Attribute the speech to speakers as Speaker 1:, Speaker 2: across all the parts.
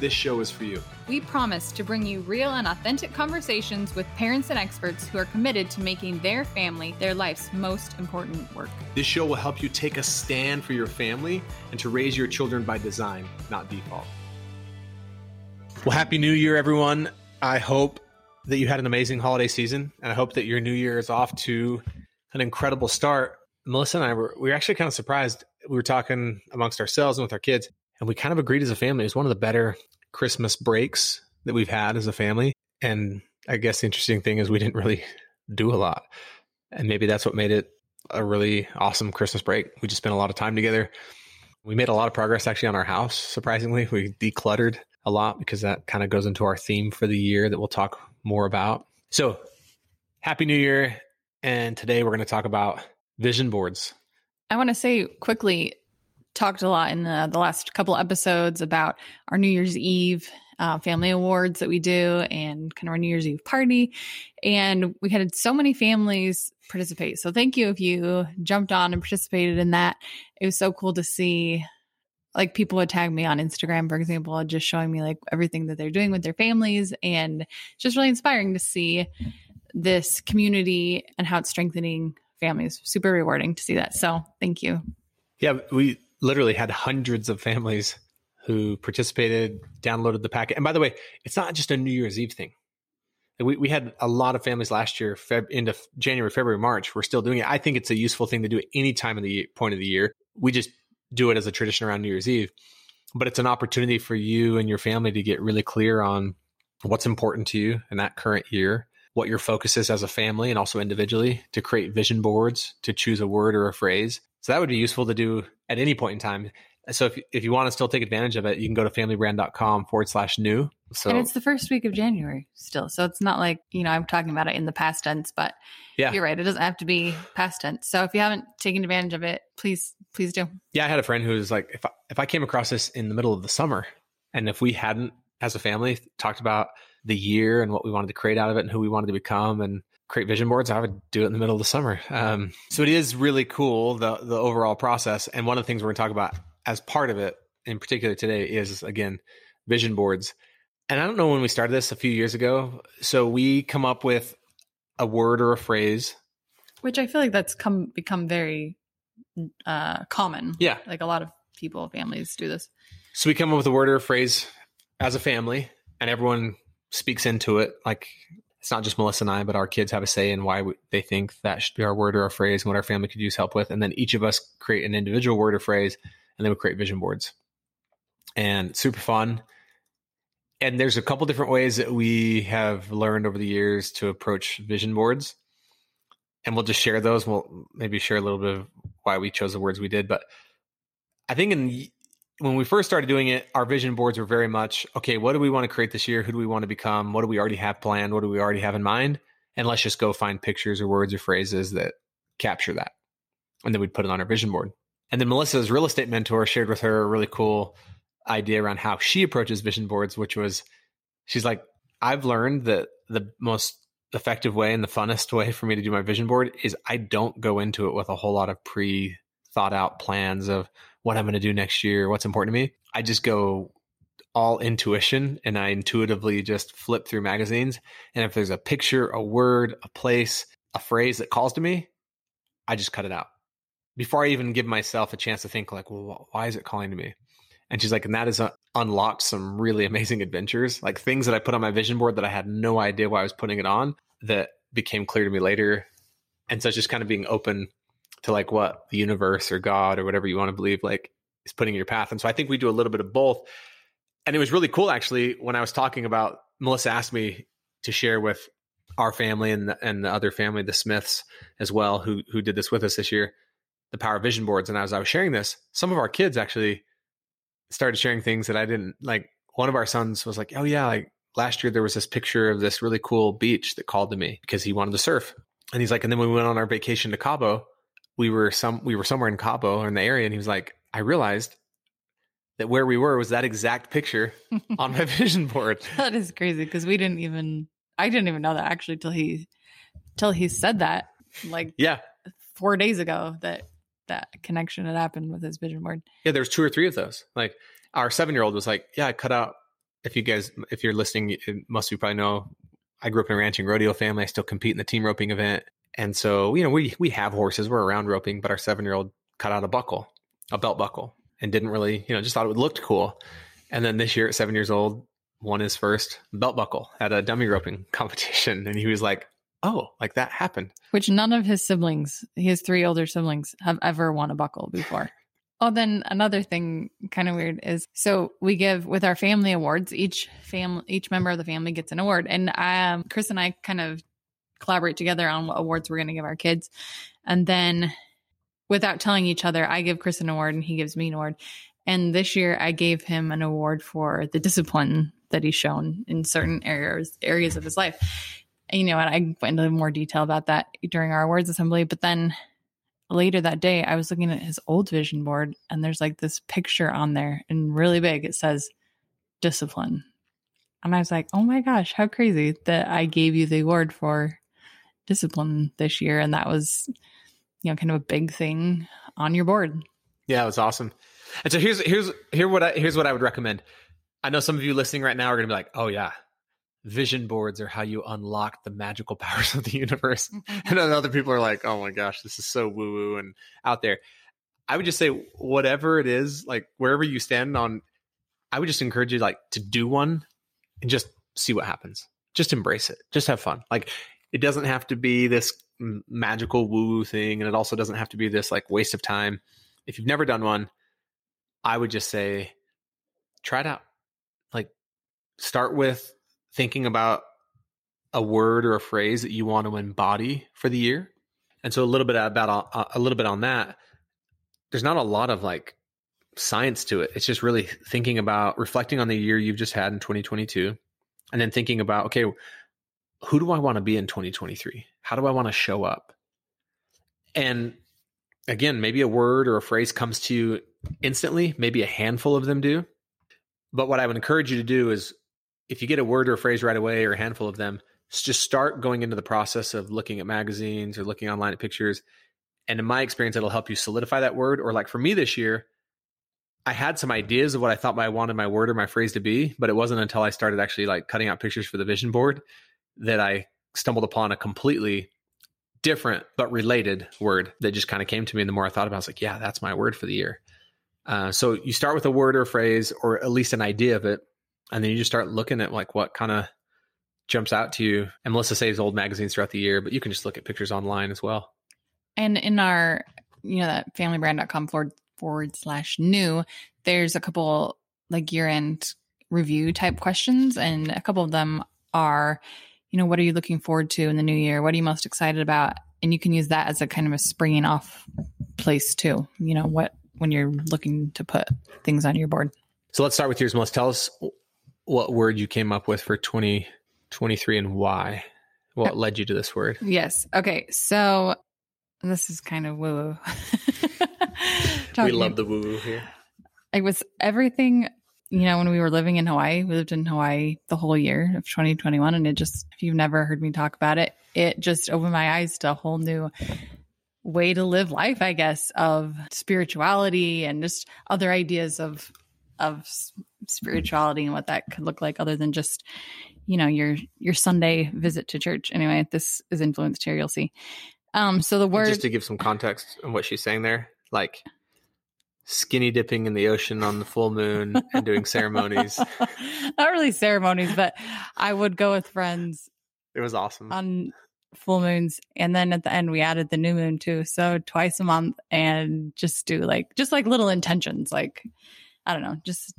Speaker 1: this show is for you.
Speaker 2: We promise to bring you real and authentic conversations with parents and experts who are committed to making their family their life's most important work.
Speaker 1: This show will help you take a stand for your family and to raise your children by design, not default. Well, Happy New Year, everyone. I hope that you had an amazing holiday season, and I hope that your new year is off to an incredible start. Melissa and I were we were actually kind of surprised. We were talking amongst ourselves and with our kids, and we kind of agreed as a family. It was one of the better Christmas breaks that we've had as a family. And I guess the interesting thing is we didn't really do a lot. And maybe that's what made it a really awesome Christmas break. We just spent a lot of time together. We made a lot of progress actually on our house, surprisingly. We decluttered a lot because that kind of goes into our theme for the year that we'll talk more about. So, Happy New Year. And today we're going to talk about vision boards.
Speaker 2: I want to say quickly talked a lot in the, the last couple episodes about our New Year's Eve uh, family awards that we do and kind of our New Year's Eve party. And we had so many families participate. So thank you if you jumped on and participated in that. It was so cool to see. Like people would tag me on Instagram, for example, just showing me like everything that they're doing with their families. And just really inspiring to see this community and how it's strengthening families. Super rewarding to see that. So thank you.
Speaker 1: Yeah, we literally had hundreds of families who participated, downloaded the packet. And by the way, it's not just a New Year's Eve thing. We, we had a lot of families last year, Feb, into January, February, March. We're still doing it. I think it's a useful thing to do at any time of the point of the year. We just do it as a tradition around New Year's Eve, but it's an opportunity for you and your family to get really clear on what's important to you in that current year, what your focus is as a family and also individually to create vision boards, to choose a word or a phrase. So that would be useful to do at any point in time. So if, if you want to still take advantage of it, you can go to familybrand.com forward slash new. So
Speaker 2: and it's the first week of January still. So it's not like, you know, I'm talking about it in the past tense, but yeah. you're right. It doesn't have to be past tense. So if you haven't taken advantage of it, please, please do.
Speaker 1: Yeah. I had a friend who was like, if I, if I came across this in the middle of the summer and if we hadn't as a family talked about the year and what we wanted to create out of it and who we wanted to become and create vision boards, I would do it in the middle of the summer. Um, so it is really cool the the overall process. And one of the things we're going to talk about as part of it, in particular today, is again vision boards. And I don't know when we started this a few years ago. So we come up with a word or a phrase,
Speaker 2: which I feel like that's come become very uh, common.
Speaker 1: Yeah,
Speaker 2: like a lot of people, families do this.
Speaker 1: So we come up with a word or a phrase as a family, and everyone speaks into it. Like it's not just Melissa and I, but our kids have a say in why we, they think that should be our word or our phrase and what our family could use help with. And then each of us create an individual word or phrase, and then we create vision boards. And super fun. And there's a couple different ways that we have learned over the years to approach vision boards. And we'll just share those. We'll maybe share a little bit of why we chose the words we did. But I think in when we first started doing it, our vision boards were very much okay, what do we want to create this year? Who do we want to become? What do we already have planned? What do we already have in mind? And let's just go find pictures or words or phrases that capture that. And then we'd put it on our vision board. And then Melissa's real estate mentor shared with her a really cool idea around how she approaches vision boards, which was she's like, I've learned that the most effective way and the funnest way for me to do my vision board is I don't go into it with a whole lot of pre thought out plans of what I'm going to do next year, what's important to me. I just go all intuition and I intuitively just flip through magazines. And if there's a picture, a word, a place, a phrase that calls to me, I just cut it out before I even give myself a chance to think like, well, why is it calling to me? And she's like, and that has uh, unlocked some really amazing adventures, like things that I put on my vision board that I had no idea why I was putting it on that became clear to me later. And so it's just kind of being open to like what the universe or God or whatever you want to believe like is putting in your path. And so I think we do a little bit of both. And it was really cool actually when I was talking about Melissa asked me to share with our family and the, and the other family, the Smiths as well, who who did this with us this year, the Power Vision boards. And as I was sharing this, some of our kids actually started sharing things that I didn't like. One of our sons was like, "Oh yeah, like last year there was this picture of this really cool beach that called to me because he wanted to surf. And he's like, and then we went on our vacation to Cabo, we were some we were somewhere in Cabo or in the area, and he was like, I realized that where we were was that exact picture on my vision board.
Speaker 2: that is crazy because we didn't even I didn't even know that actually till he till he said that like
Speaker 1: Yeah.
Speaker 2: four days ago that that connection had happened with his vision board.
Speaker 1: Yeah, there's two or three of those. Like our seven year old was like, Yeah, I cut out if you guys if you're listening, most of you probably know I grew up in a ranching rodeo family. I still compete in the team roping event. And so, you know, we we have horses, we're around roping, but our seven year old cut out a buckle, a belt buckle, and didn't really, you know, just thought it looked cool. And then this year at seven years old, won his first belt buckle at a dummy roping competition. And he was like, Oh, like that happened.
Speaker 2: Which none of his siblings, his three older siblings, have ever won a buckle before. Oh, then another thing kind of weird is so we give with our family awards, each family each member of the family gets an award. And um Chris and I kind of collaborate together on what awards we're gonna give our kids. And then without telling each other, I give Chris an award and he gives me an award. And this year I gave him an award for the discipline that he's shown in certain areas areas of his life. And, you know, and I went into more detail about that during our awards assembly. But then later that day, I was looking at his old vision board and there's like this picture on there and really big. It says discipline. And I was like, oh my gosh, how crazy that I gave you the award for discipline this year. And that was, you know, kind of a big thing on your board.
Speaker 1: Yeah, it was awesome. And so here's here's here what I here's what I would recommend. I know some of you listening right now are going to be like, "Oh yeah, vision boards are how you unlock the magical powers of the universe." Mm-hmm. And then other people are like, "Oh my gosh, this is so woo woo and out there." I would just say whatever it is, like wherever you stand on, I would just encourage you like to do one and just see what happens. Just embrace it. Just have fun. Like it doesn't have to be this magical woo woo thing, and it also doesn't have to be this like waste of time. If you've never done one, I would just say try it out. Like start with thinking about a word or a phrase that you want to embody for the year. And so a little bit about uh, a little bit on that. There's not a lot of like science to it. It's just really thinking about reflecting on the year you've just had in 2022 and then thinking about okay, who do I want to be in 2023? How do I want to show up? And again, maybe a word or a phrase comes to you instantly, maybe a handful of them do. But what I would encourage you to do is if you get a word or a phrase right away or a handful of them, just start going into the process of looking at magazines or looking online at pictures. And in my experience, it'll help you solidify that word. Or like for me this year, I had some ideas of what I thought I wanted my word or my phrase to be, but it wasn't until I started actually like cutting out pictures for the vision board that I stumbled upon a completely different but related word that just kind of came to me. And the more I thought about it, I was like, yeah, that's my word for the year. Uh, so you start with a word or a phrase or at least an idea of it. And then you just start looking at like what kind of jumps out to you. And Melissa saves old magazines throughout the year, but you can just look at pictures online as well.
Speaker 2: And in our, you know, that familybrand.com forward, forward slash new, there's a couple like year end review type questions. And a couple of them are, you know, what are you looking forward to in the new year? What are you most excited about? And you can use that as a kind of a springing off place too. You know, what, when you're looking to put things on your board.
Speaker 1: So let's start with yours, Melissa. Tell us what word you came up with for 2023 and why. What led you to this word?
Speaker 2: Yes. Okay. So this is kind of woo woo.
Speaker 1: we love the woo woo here.
Speaker 2: it was everything you know when we were living in hawaii we lived in hawaii the whole year of 2021 and it just if you've never heard me talk about it it just opened my eyes to a whole new way to live life i guess of spirituality and just other ideas of of spirituality and what that could look like other than just you know your your sunday visit to church. Anyway this is influenced here you'll see. Um so the word
Speaker 1: Just to give some context on what she's saying there, like skinny dipping in the ocean on the full moon and doing ceremonies.
Speaker 2: not really ceremonies but i would go with friends
Speaker 1: It was awesome.
Speaker 2: on full moons and then at the end we added the new moon too so twice a month and just do like just like little intentions like i don't know just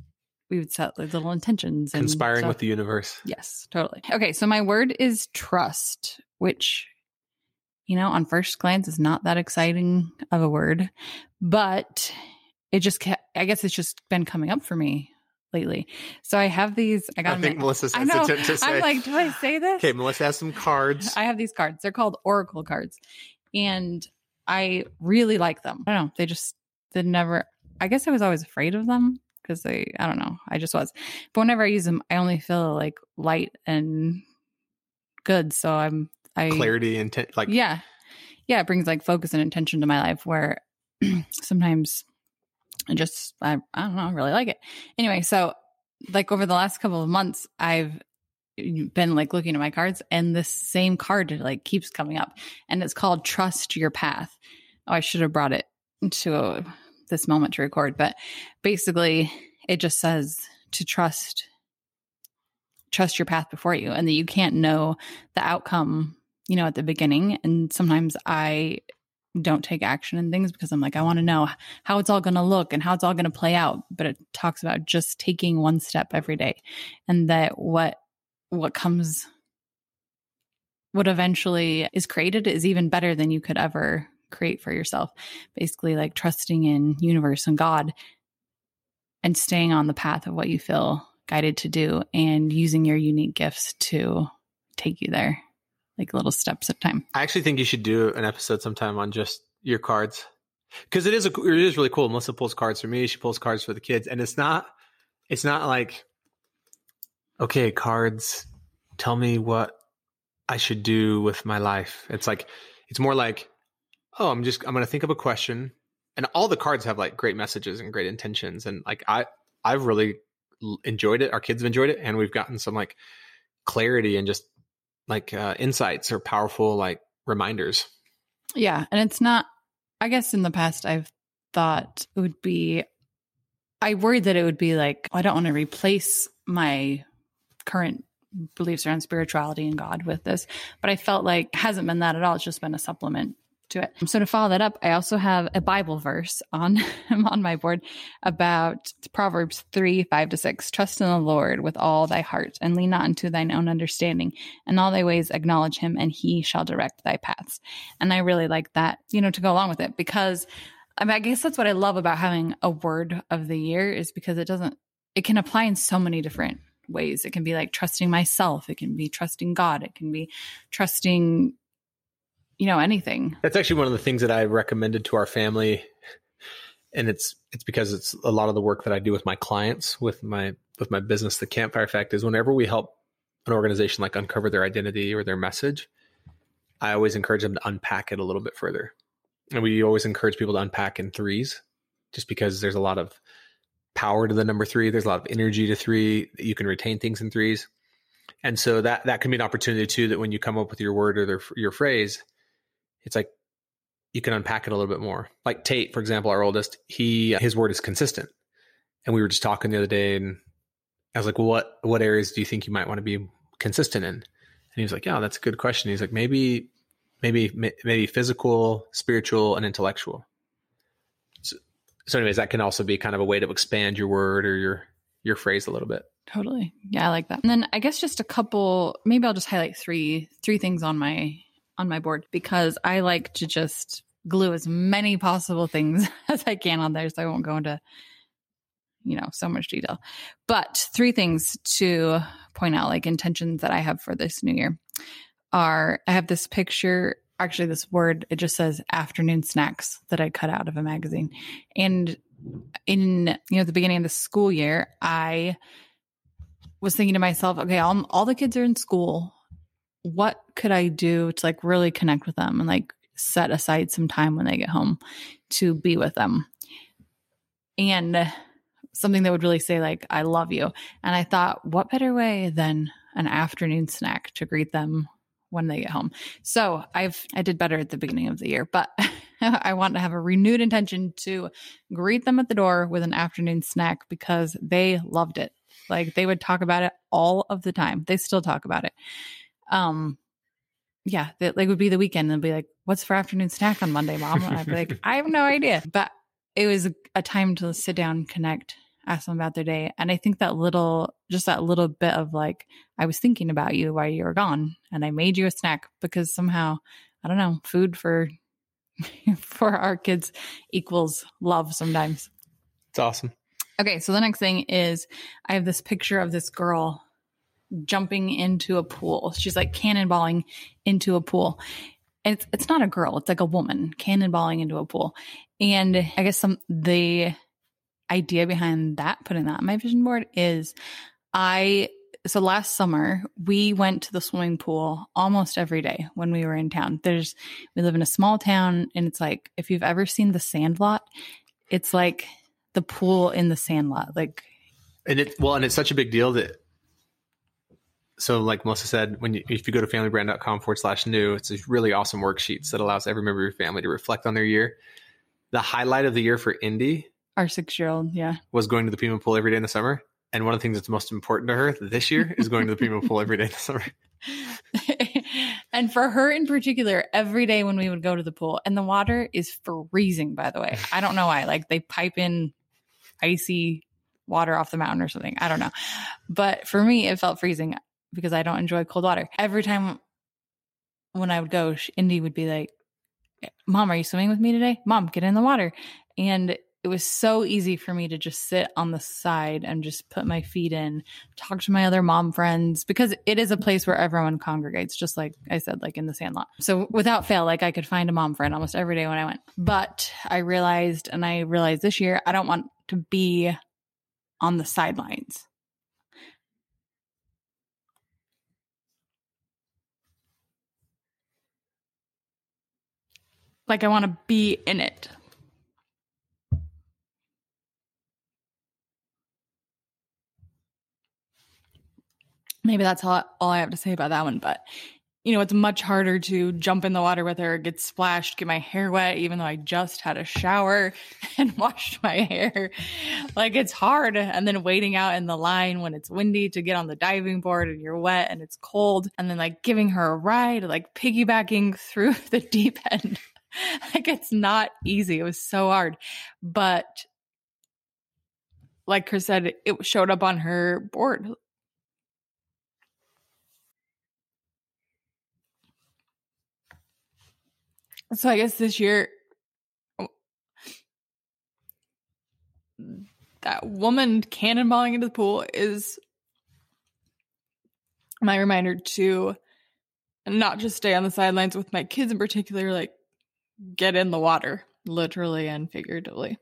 Speaker 2: we would set like little intentions and
Speaker 1: Conspiring
Speaker 2: stuff.
Speaker 1: with the universe.
Speaker 2: yes totally okay so my word is trust which you know on first glance is not that exciting of a word but it just ca- i guess it's just been coming up for me lately. So I have these. I got
Speaker 1: I think
Speaker 2: in-
Speaker 1: Melissa's
Speaker 2: I know.
Speaker 1: hesitant to say.
Speaker 2: I'm like, do I say this?
Speaker 1: okay, Melissa has some cards.
Speaker 2: I have these cards. They're called Oracle cards. And I really like them. I don't know. They just they never I guess I was always afraid of them because they I don't know. I just was. But whenever I use them, I only feel like light and good. So I'm I
Speaker 1: Clarity and like
Speaker 2: yeah. Yeah, it brings like focus and intention to my life where sometimes I just I, I don't know, I really like it. Anyway, so like over the last couple of months, I've been like looking at my cards and this same card like keeps coming up and it's called Trust Your Path. Oh, I should have brought it to uh this moment to record, but basically it just says to trust trust your path before you and that you can't know the outcome you know, at the beginning. And sometimes I don't take action and things because I'm like, I want to know how it's all going to look and how it's all going to play out. But it talks about just taking one step every day and that what, what comes, what eventually is created is even better than you could ever create for yourself. Basically, like trusting in universe and God and staying on the path of what you feel guided to do and using your unique gifts to take you there like little steps at a time.
Speaker 1: I actually think you should do an episode sometime on just your cards because it is a, it is really cool. Melissa pulls cards for me. She pulls cards for the kids, and it's not it's not like okay, cards. Tell me what I should do with my life. It's like it's more like oh, I'm just I'm going to think of a question, and all the cards have like great messages and great intentions, and like I I've really enjoyed it. Our kids have enjoyed it, and we've gotten some like clarity and just like uh, insights or powerful like reminders.
Speaker 2: Yeah. And it's not, I guess in the past, I've thought it would be, I worried that it would be like, I don't want to replace my current beliefs around spirituality and God with this. But I felt like hasn't been that at all. It's just been a supplement to it. So to follow that up, I also have a Bible verse on on my board about Proverbs 3, 5 to 6. Trust in the Lord with all thy heart and lean not unto thine own understanding. In all thy ways acknowledge him and he shall direct thy paths. And I really like that, you know, to go along with it because I mean, I guess that's what I love about having a word of the year is because it doesn't, it can apply in so many different ways. It can be like trusting myself. It can be trusting God. It can be trusting you know anything
Speaker 1: That's actually one of the things that I recommended to our family, and it's it's because it's a lot of the work that I do with my clients with my with my business. The Campfire Effect is whenever we help an organization like uncover their identity or their message, I always encourage them to unpack it a little bit further, and we always encourage people to unpack in threes, just because there's a lot of power to the number three. There's a lot of energy to three. You can retain things in threes. And so that that can be an opportunity too. That when you come up with your word or their, your phrase, it's like you can unpack it a little bit more. Like Tate, for example, our oldest, he his word is consistent. And we were just talking the other day, and I was like, well, "What what areas do you think you might want to be consistent in?" And he was like, "Yeah, that's a good question." He's like, "Maybe, maybe, maybe physical, spiritual, and intellectual." So, so, anyways, that can also be kind of a way to expand your word or your your phrase a little bit.
Speaker 2: Totally. Yeah, I like that. And then I guess just a couple maybe I'll just highlight three three things on my on my board because I like to just glue as many possible things as I can on there so I won't go into you know so much detail. But three things to point out like intentions that I have for this new year are I have this picture actually this word it just says afternoon snacks that I cut out of a magazine and in you know the beginning of the school year I was thinking to myself, okay, all, all the kids are in school. What could I do to like really connect with them and like set aside some time when they get home to be with them? And something that would really say, like, I love you. And I thought, what better way than an afternoon snack to greet them when they get home? So I've, I did better at the beginning of the year, but I want to have a renewed intention to greet them at the door with an afternoon snack because they loved it. Like they would talk about it all of the time. They still talk about it. Um, yeah, that like would be the weekend and be like, "What's for afternoon snack on Monday, Mom?" And I'd be like, "I have no idea." But it was a time to sit down, connect, ask them about their day, and I think that little, just that little bit of like, I was thinking about you while you were gone, and I made you a snack because somehow, I don't know, food for for our kids equals love sometimes.
Speaker 1: It's awesome.
Speaker 2: Okay, so the next thing is I have this picture of this girl jumping into a pool. She's like cannonballing into a pool. It's it's not a girl, it's like a woman cannonballing into a pool. And I guess some the idea behind that putting that on my vision board is I so last summer we went to the swimming pool almost every day when we were in town. There's we live in a small town and it's like if you've ever seen the sandlot, it's like the pool in the sandlot. Like
Speaker 1: And it well, and it's such a big deal that so like Melissa said, when you, if you go to familybrand.com forward slash new, it's these really awesome worksheets that allows every member of your family to reflect on their year. The highlight of the year for Indy
Speaker 2: our six year old, yeah.
Speaker 1: was going to the Pima pool every day in the summer. And one of the things that's most important to her this year is going to the Pima pool every day in the summer.
Speaker 2: and for her in particular, every day when we would go to the pool, and the water is freezing, by the way. I don't know why. Like they pipe in icy water off the mountain or something. I don't know. But for me, it felt freezing because I don't enjoy cold water. Every time when I would go, Indy would be like, Mom, are you swimming with me today? Mom, get in the water. And it was so easy for me to just sit on the side and just put my feet in, talk to my other mom friends because it is a place where everyone congregates, just like I said, like in the sandlot. So without fail, like I could find a mom friend almost every day when I went. But I realized, and I realized this year, I don't want to be on the sidelines. Like I want to be in it. maybe that's all, all I have to say about that one. But you know, it's much harder to jump in the water with her, get splashed, get my hair wet, even though I just had a shower and washed my hair. Like it's hard. And then waiting out in the line when it's windy to get on the diving board and you're wet and it's cold. And then like giving her a ride, like piggybacking through the deep end. like it's not easy. It was so hard. But like Chris said, it showed up on her board. So I guess this year, that woman cannonballing into the pool is my reminder to not just stay on the sidelines with my kids in particular, like get in the water, literally and figuratively.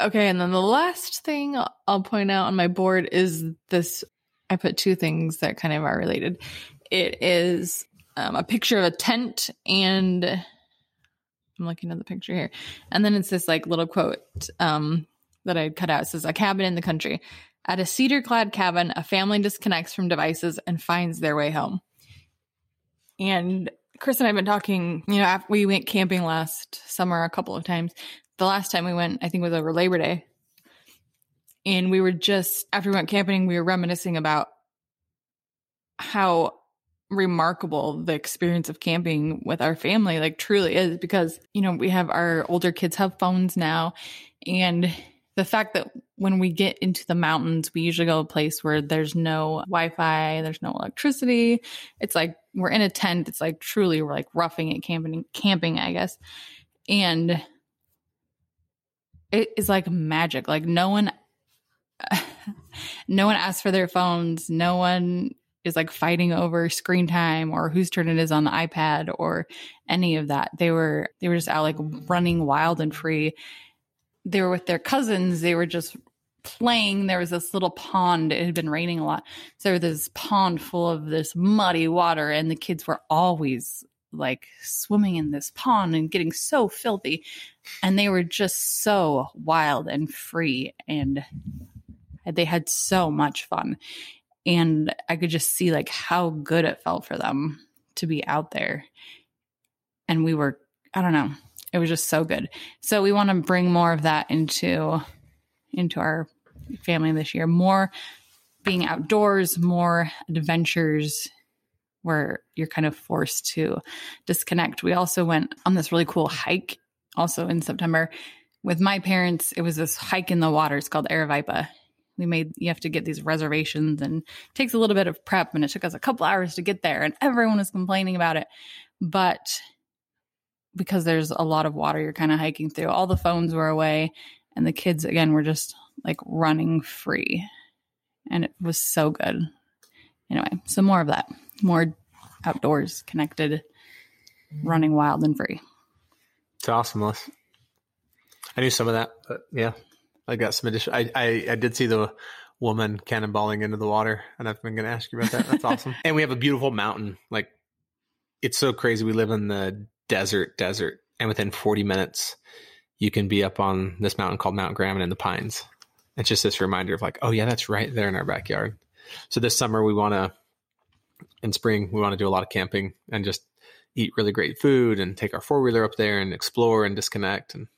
Speaker 2: Okay, and then the last thing I'll point out on my board is this I put two things that kind of are related. It is um, a picture of a tent and I'm looking at the picture here. And then it's this like little quote um, that I cut out. It says, A cabin in the country. At a cedar clad cabin, a family disconnects from devices and finds their way home. And Chris and I have been talking, you know, we went camping last summer a couple of times. The last time we went, I think, was over Labor Day. And we were just, after we went camping, we were reminiscing about how remarkable the experience of camping with our family like truly is because you know we have our older kids have phones now and the fact that when we get into the mountains we usually go a place where there's no wi-fi there's no electricity it's like we're in a tent it's like truly we're like roughing it camping camping i guess and it is like magic like no one no one asks for their phones no one is like fighting over screen time or whose turn it is on the iPad or any of that. They were they were just out like running wild and free. They were with their cousins. They were just playing. There was this little pond. It had been raining a lot. So there was this pond full of this muddy water and the kids were always like swimming in this pond and getting so filthy. And they were just so wild and free and they had so much fun and I could just see like how good it felt for them to be out there. And we were, I don't know, it was just so good. So we want to bring more of that into into our family this year. More being outdoors, more adventures where you're kind of forced to disconnect. We also went on this really cool hike also in September with my parents. It was this hike in the water. It's called Aravaipa we made you have to get these reservations and takes a little bit of prep and it took us a couple hours to get there and everyone was complaining about it but because there's a lot of water you're kind of hiking through all the phones were away and the kids again were just like running free. And it was so good. Anyway, so more of that. More outdoors connected, running wild and free.
Speaker 1: It's awesome, Melissa. I knew some of that, but yeah, I got some additional. I, I, I did see the woman cannonballing into the water, and I've been going to ask you about that. That's awesome. and we have a beautiful mountain. Like, it's so crazy. We live in the desert, desert, and within 40 minutes, you can be up on this mountain called Mount Graham in the pines. It's just this reminder of like, oh yeah, that's right there in our backyard. So this summer we want to, in spring we want to do a lot of camping and just eat really great food and take our four wheeler up there and explore and disconnect. And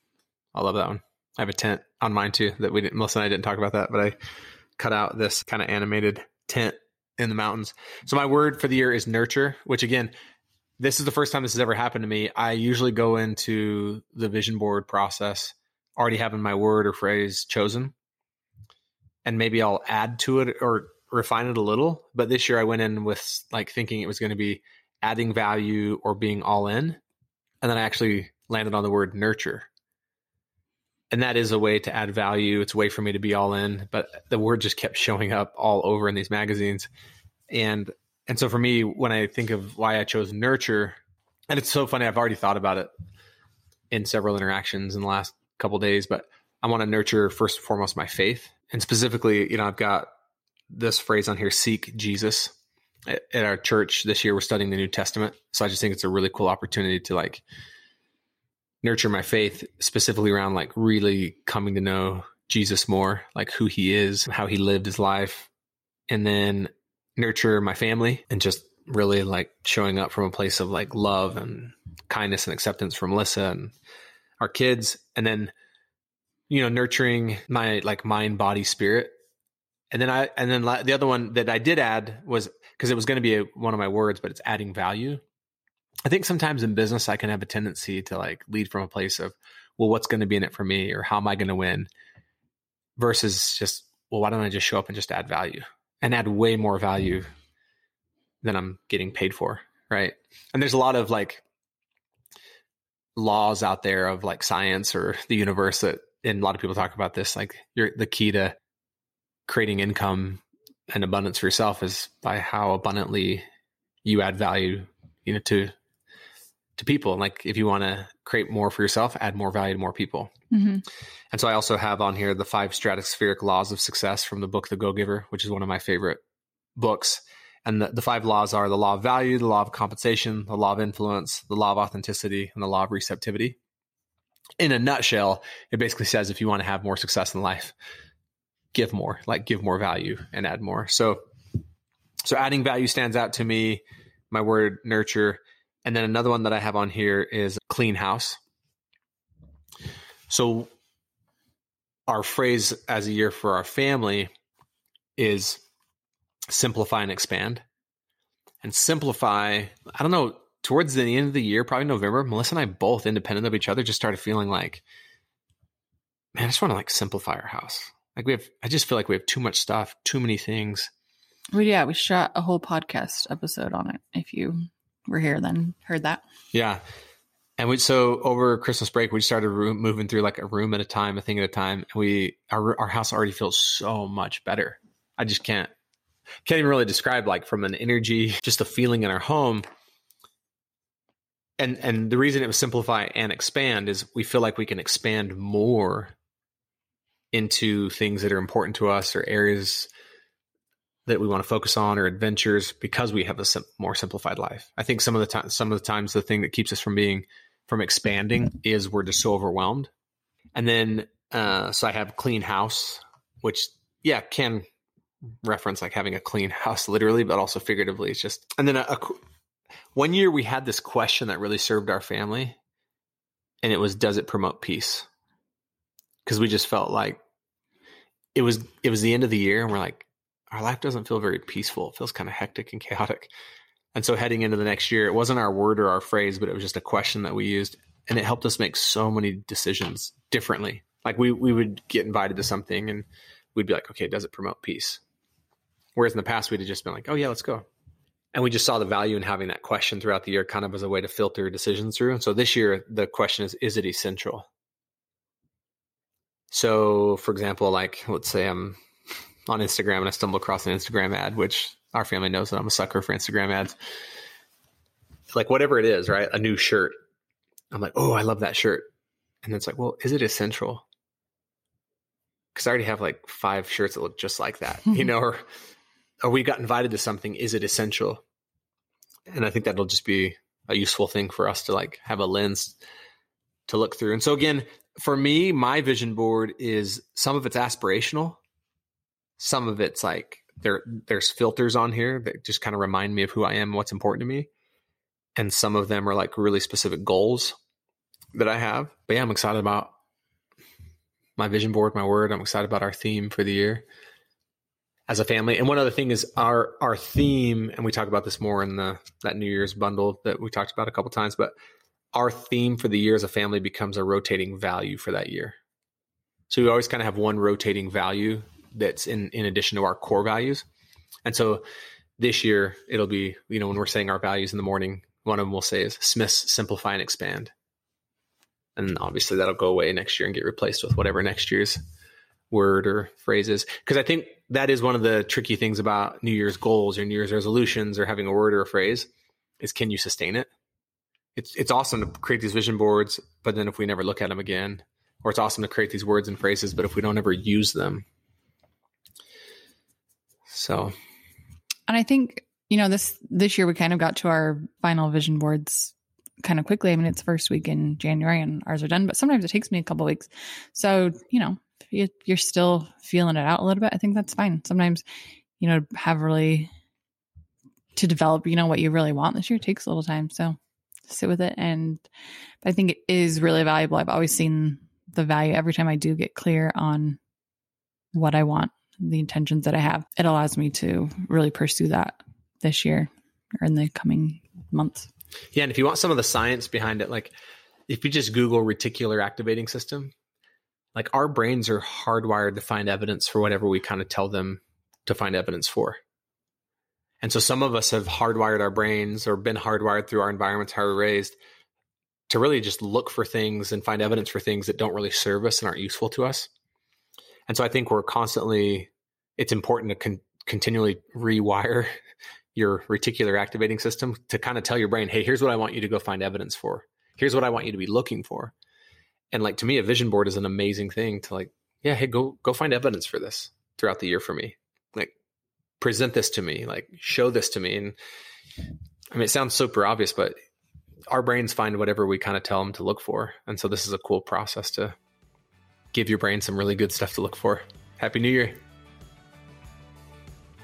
Speaker 1: I love that one. I have a tent on mine too that we didn't. Melissa and I didn't talk about that, but I cut out this kind of animated tent in the mountains. So my word for the year is nurture, which again, this is the first time this has ever happened to me. I usually go into the vision board process already having my word or phrase chosen. And maybe I'll add to it or refine it a little. But this year I went in with like thinking it was going to be adding value or being all in. And then I actually landed on the word nurture. And that is a way to add value. It's a way for me to be all in. But the word just kept showing up all over in these magazines. And and so for me, when I think of why I chose nurture, and it's so funny, I've already thought about it in several interactions in the last couple days, but I want to nurture first and foremost my faith. And specifically, you know, I've got this phrase on here, seek Jesus. At, at our church this year, we're studying the New Testament. So I just think it's a really cool opportunity to like nurture my faith specifically around like really coming to know Jesus more, like who he is, how he lived his life. And then nurture my family and just really like showing up from a place of like love and kindness and acceptance from Melissa and our kids. And then, you know, nurturing my like mind, body, spirit. And then I, and then the other one that I did add was because it was going to be a, one of my words, but it's adding value. I think sometimes in business, I can have a tendency to like lead from a place of, well, what's going to be in it for me or how am I going to win versus just, well, why don't I just show up and just add value? and add way more value than I'm getting paid for. Right. And there's a lot of like laws out there of like science or the universe that, and a lot of people talk about this, like you're the key to creating income and abundance for yourself is by how abundantly you add value, you know, to, to people. and Like if you want to create more for yourself, add more value to more people. Mm-hmm. And so I also have on here the five stratospheric laws of success from the book The Go Giver, which is one of my favorite books. And the, the five laws are the law of value, the law of compensation, the law of influence, the law of authenticity, and the law of receptivity. In a nutshell, it basically says if you want to have more success in life, give more, like give more value and add more. So, so adding value stands out to me. My word nurture. And then another one that I have on here is clean house. So our phrase as a year for our family is simplify and expand. And simplify, I don't know, towards the end of the year, probably November, Melissa and I both independent of each other just started feeling like, man, I just want to like simplify our house. Like we have, I just feel like we have too much stuff, too many things.
Speaker 2: Well, yeah, we shot a whole podcast episode on it. If you were here, then heard that.
Speaker 1: Yeah. And we so over Christmas break, we started room, moving through like a room at a time, a thing at a time. And we our our house already feels so much better. I just can't can't even really describe like from an energy, just a feeling in our home. And and the reason it was simplify and expand is we feel like we can expand more into things that are important to us or areas that we want to focus on or adventures because we have a sim- more simplified life. I think some of the time, some of the times, the thing that keeps us from being from expanding is we're just so overwhelmed. And then, uh, so I have clean house, which yeah can reference like having a clean house literally, but also figuratively. It's just and then a, a one year we had this question that really served our family, and it was, does it promote peace? Because we just felt like it was it was the end of the year, and we're like our life doesn't feel very peaceful. It feels kind of hectic and chaotic. And so heading into the next year, it wasn't our word or our phrase, but it was just a question that we used. And it helped us make so many decisions differently. Like we, we would get invited to something and we'd be like, okay, does it promote peace? Whereas in the past, we'd have just been like, oh, yeah, let's go. And we just saw the value in having that question throughout the year, kind of as a way to filter decisions through. And so this year, the question is, is it essential? So, for example, like let's say I'm on Instagram and I stumble across an Instagram ad, which our family knows that I'm a sucker for Instagram ads. Like whatever it is, right? A new shirt. I'm like, oh, I love that shirt. And it's like, well, is it essential? Because I already have like five shirts that look just like that, you know, or or we got invited to something. Is it essential? And I think that'll just be a useful thing for us to like have a lens to look through. And so again, for me, my vision board is some of it's aspirational, some of it's like there there's filters on here that just kind of remind me of who I am, what's important to me, and some of them are like really specific goals that I have. But yeah, I'm excited about my vision board, my word. I'm excited about our theme for the year as a family. And one other thing is our our theme, and we talk about this more in the that New Year's bundle that we talked about a couple times, but our theme for the year as a family becomes a rotating value for that year. So we always kind of have one rotating value that's in in addition to our core values. And so this year it'll be, you know, when we're saying our values in the morning, one of them we'll say is Smith's simplify and expand. And obviously that'll go away next year and get replaced with whatever next year's word or phrases. Because I think that is one of the tricky things about New Year's goals or New Year's resolutions or having a word or a phrase is can you sustain it? It's it's awesome to create these vision boards, but then if we never look at them again, or it's awesome to create these words and phrases, but if we don't ever use them. So
Speaker 2: And I think, you know, this this year we kind of got to our final vision boards kind of quickly. I mean, it's first week in January and ours are done, but sometimes it takes me a couple weeks. So, you know, you're still feeling it out a little bit, I think that's fine. Sometimes, you know, have really to develop, you know, what you really want this year takes a little time. So sit with it. And I think it is really valuable. I've always seen the value every time I do get clear on what I want, the intentions that I have. It allows me to really pursue that this year or in the coming months.
Speaker 1: Yeah. And if you want some of the science behind it, like if you just Google reticular activating system, like our brains are hardwired to find evidence for whatever we kind of tell them to find evidence for. And so some of us have hardwired our brains or been hardwired through our environments, how we're raised, to really just look for things and find evidence for things that don't really serve us and aren't useful to us. And so I think we're constantly, it's important to con- continually rewire your reticular activating system to kind of tell your brain, hey, here's what I want you to go find evidence for. Here's what I want you to be looking for. And like to me, a vision board is an amazing thing to like, yeah, hey, go go find evidence for this throughout the year for me. Like present this to me, like show this to me. And I mean, it sounds super obvious, but our brains find whatever we kind of tell them to look for. And so this is a cool process to give your brain some really good stuff to look for. Happy New Year.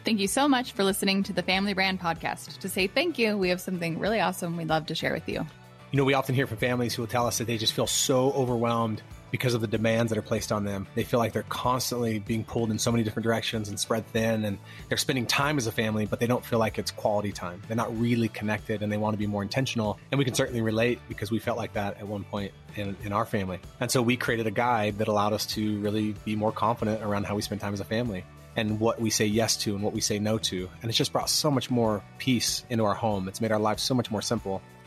Speaker 2: Thank you so much for listening to the Family Brand Podcast. To say thank you, we have something really awesome we'd love to share with you.
Speaker 3: You know, we often hear from families who will tell us that they just feel so overwhelmed because of the demands that are placed on them. They feel like they're constantly being pulled in so many different directions and spread thin, and they're spending time as a family, but they don't feel like it's quality time. They're not really connected and they want to be more intentional. And we can certainly relate because we felt like that at one point in, in our family. And so we created a guide that allowed us to really be more confident around how we spend time as a family and what we say yes to and what we say no to. And it's just brought so much more peace into our home. It's made our lives so much more simple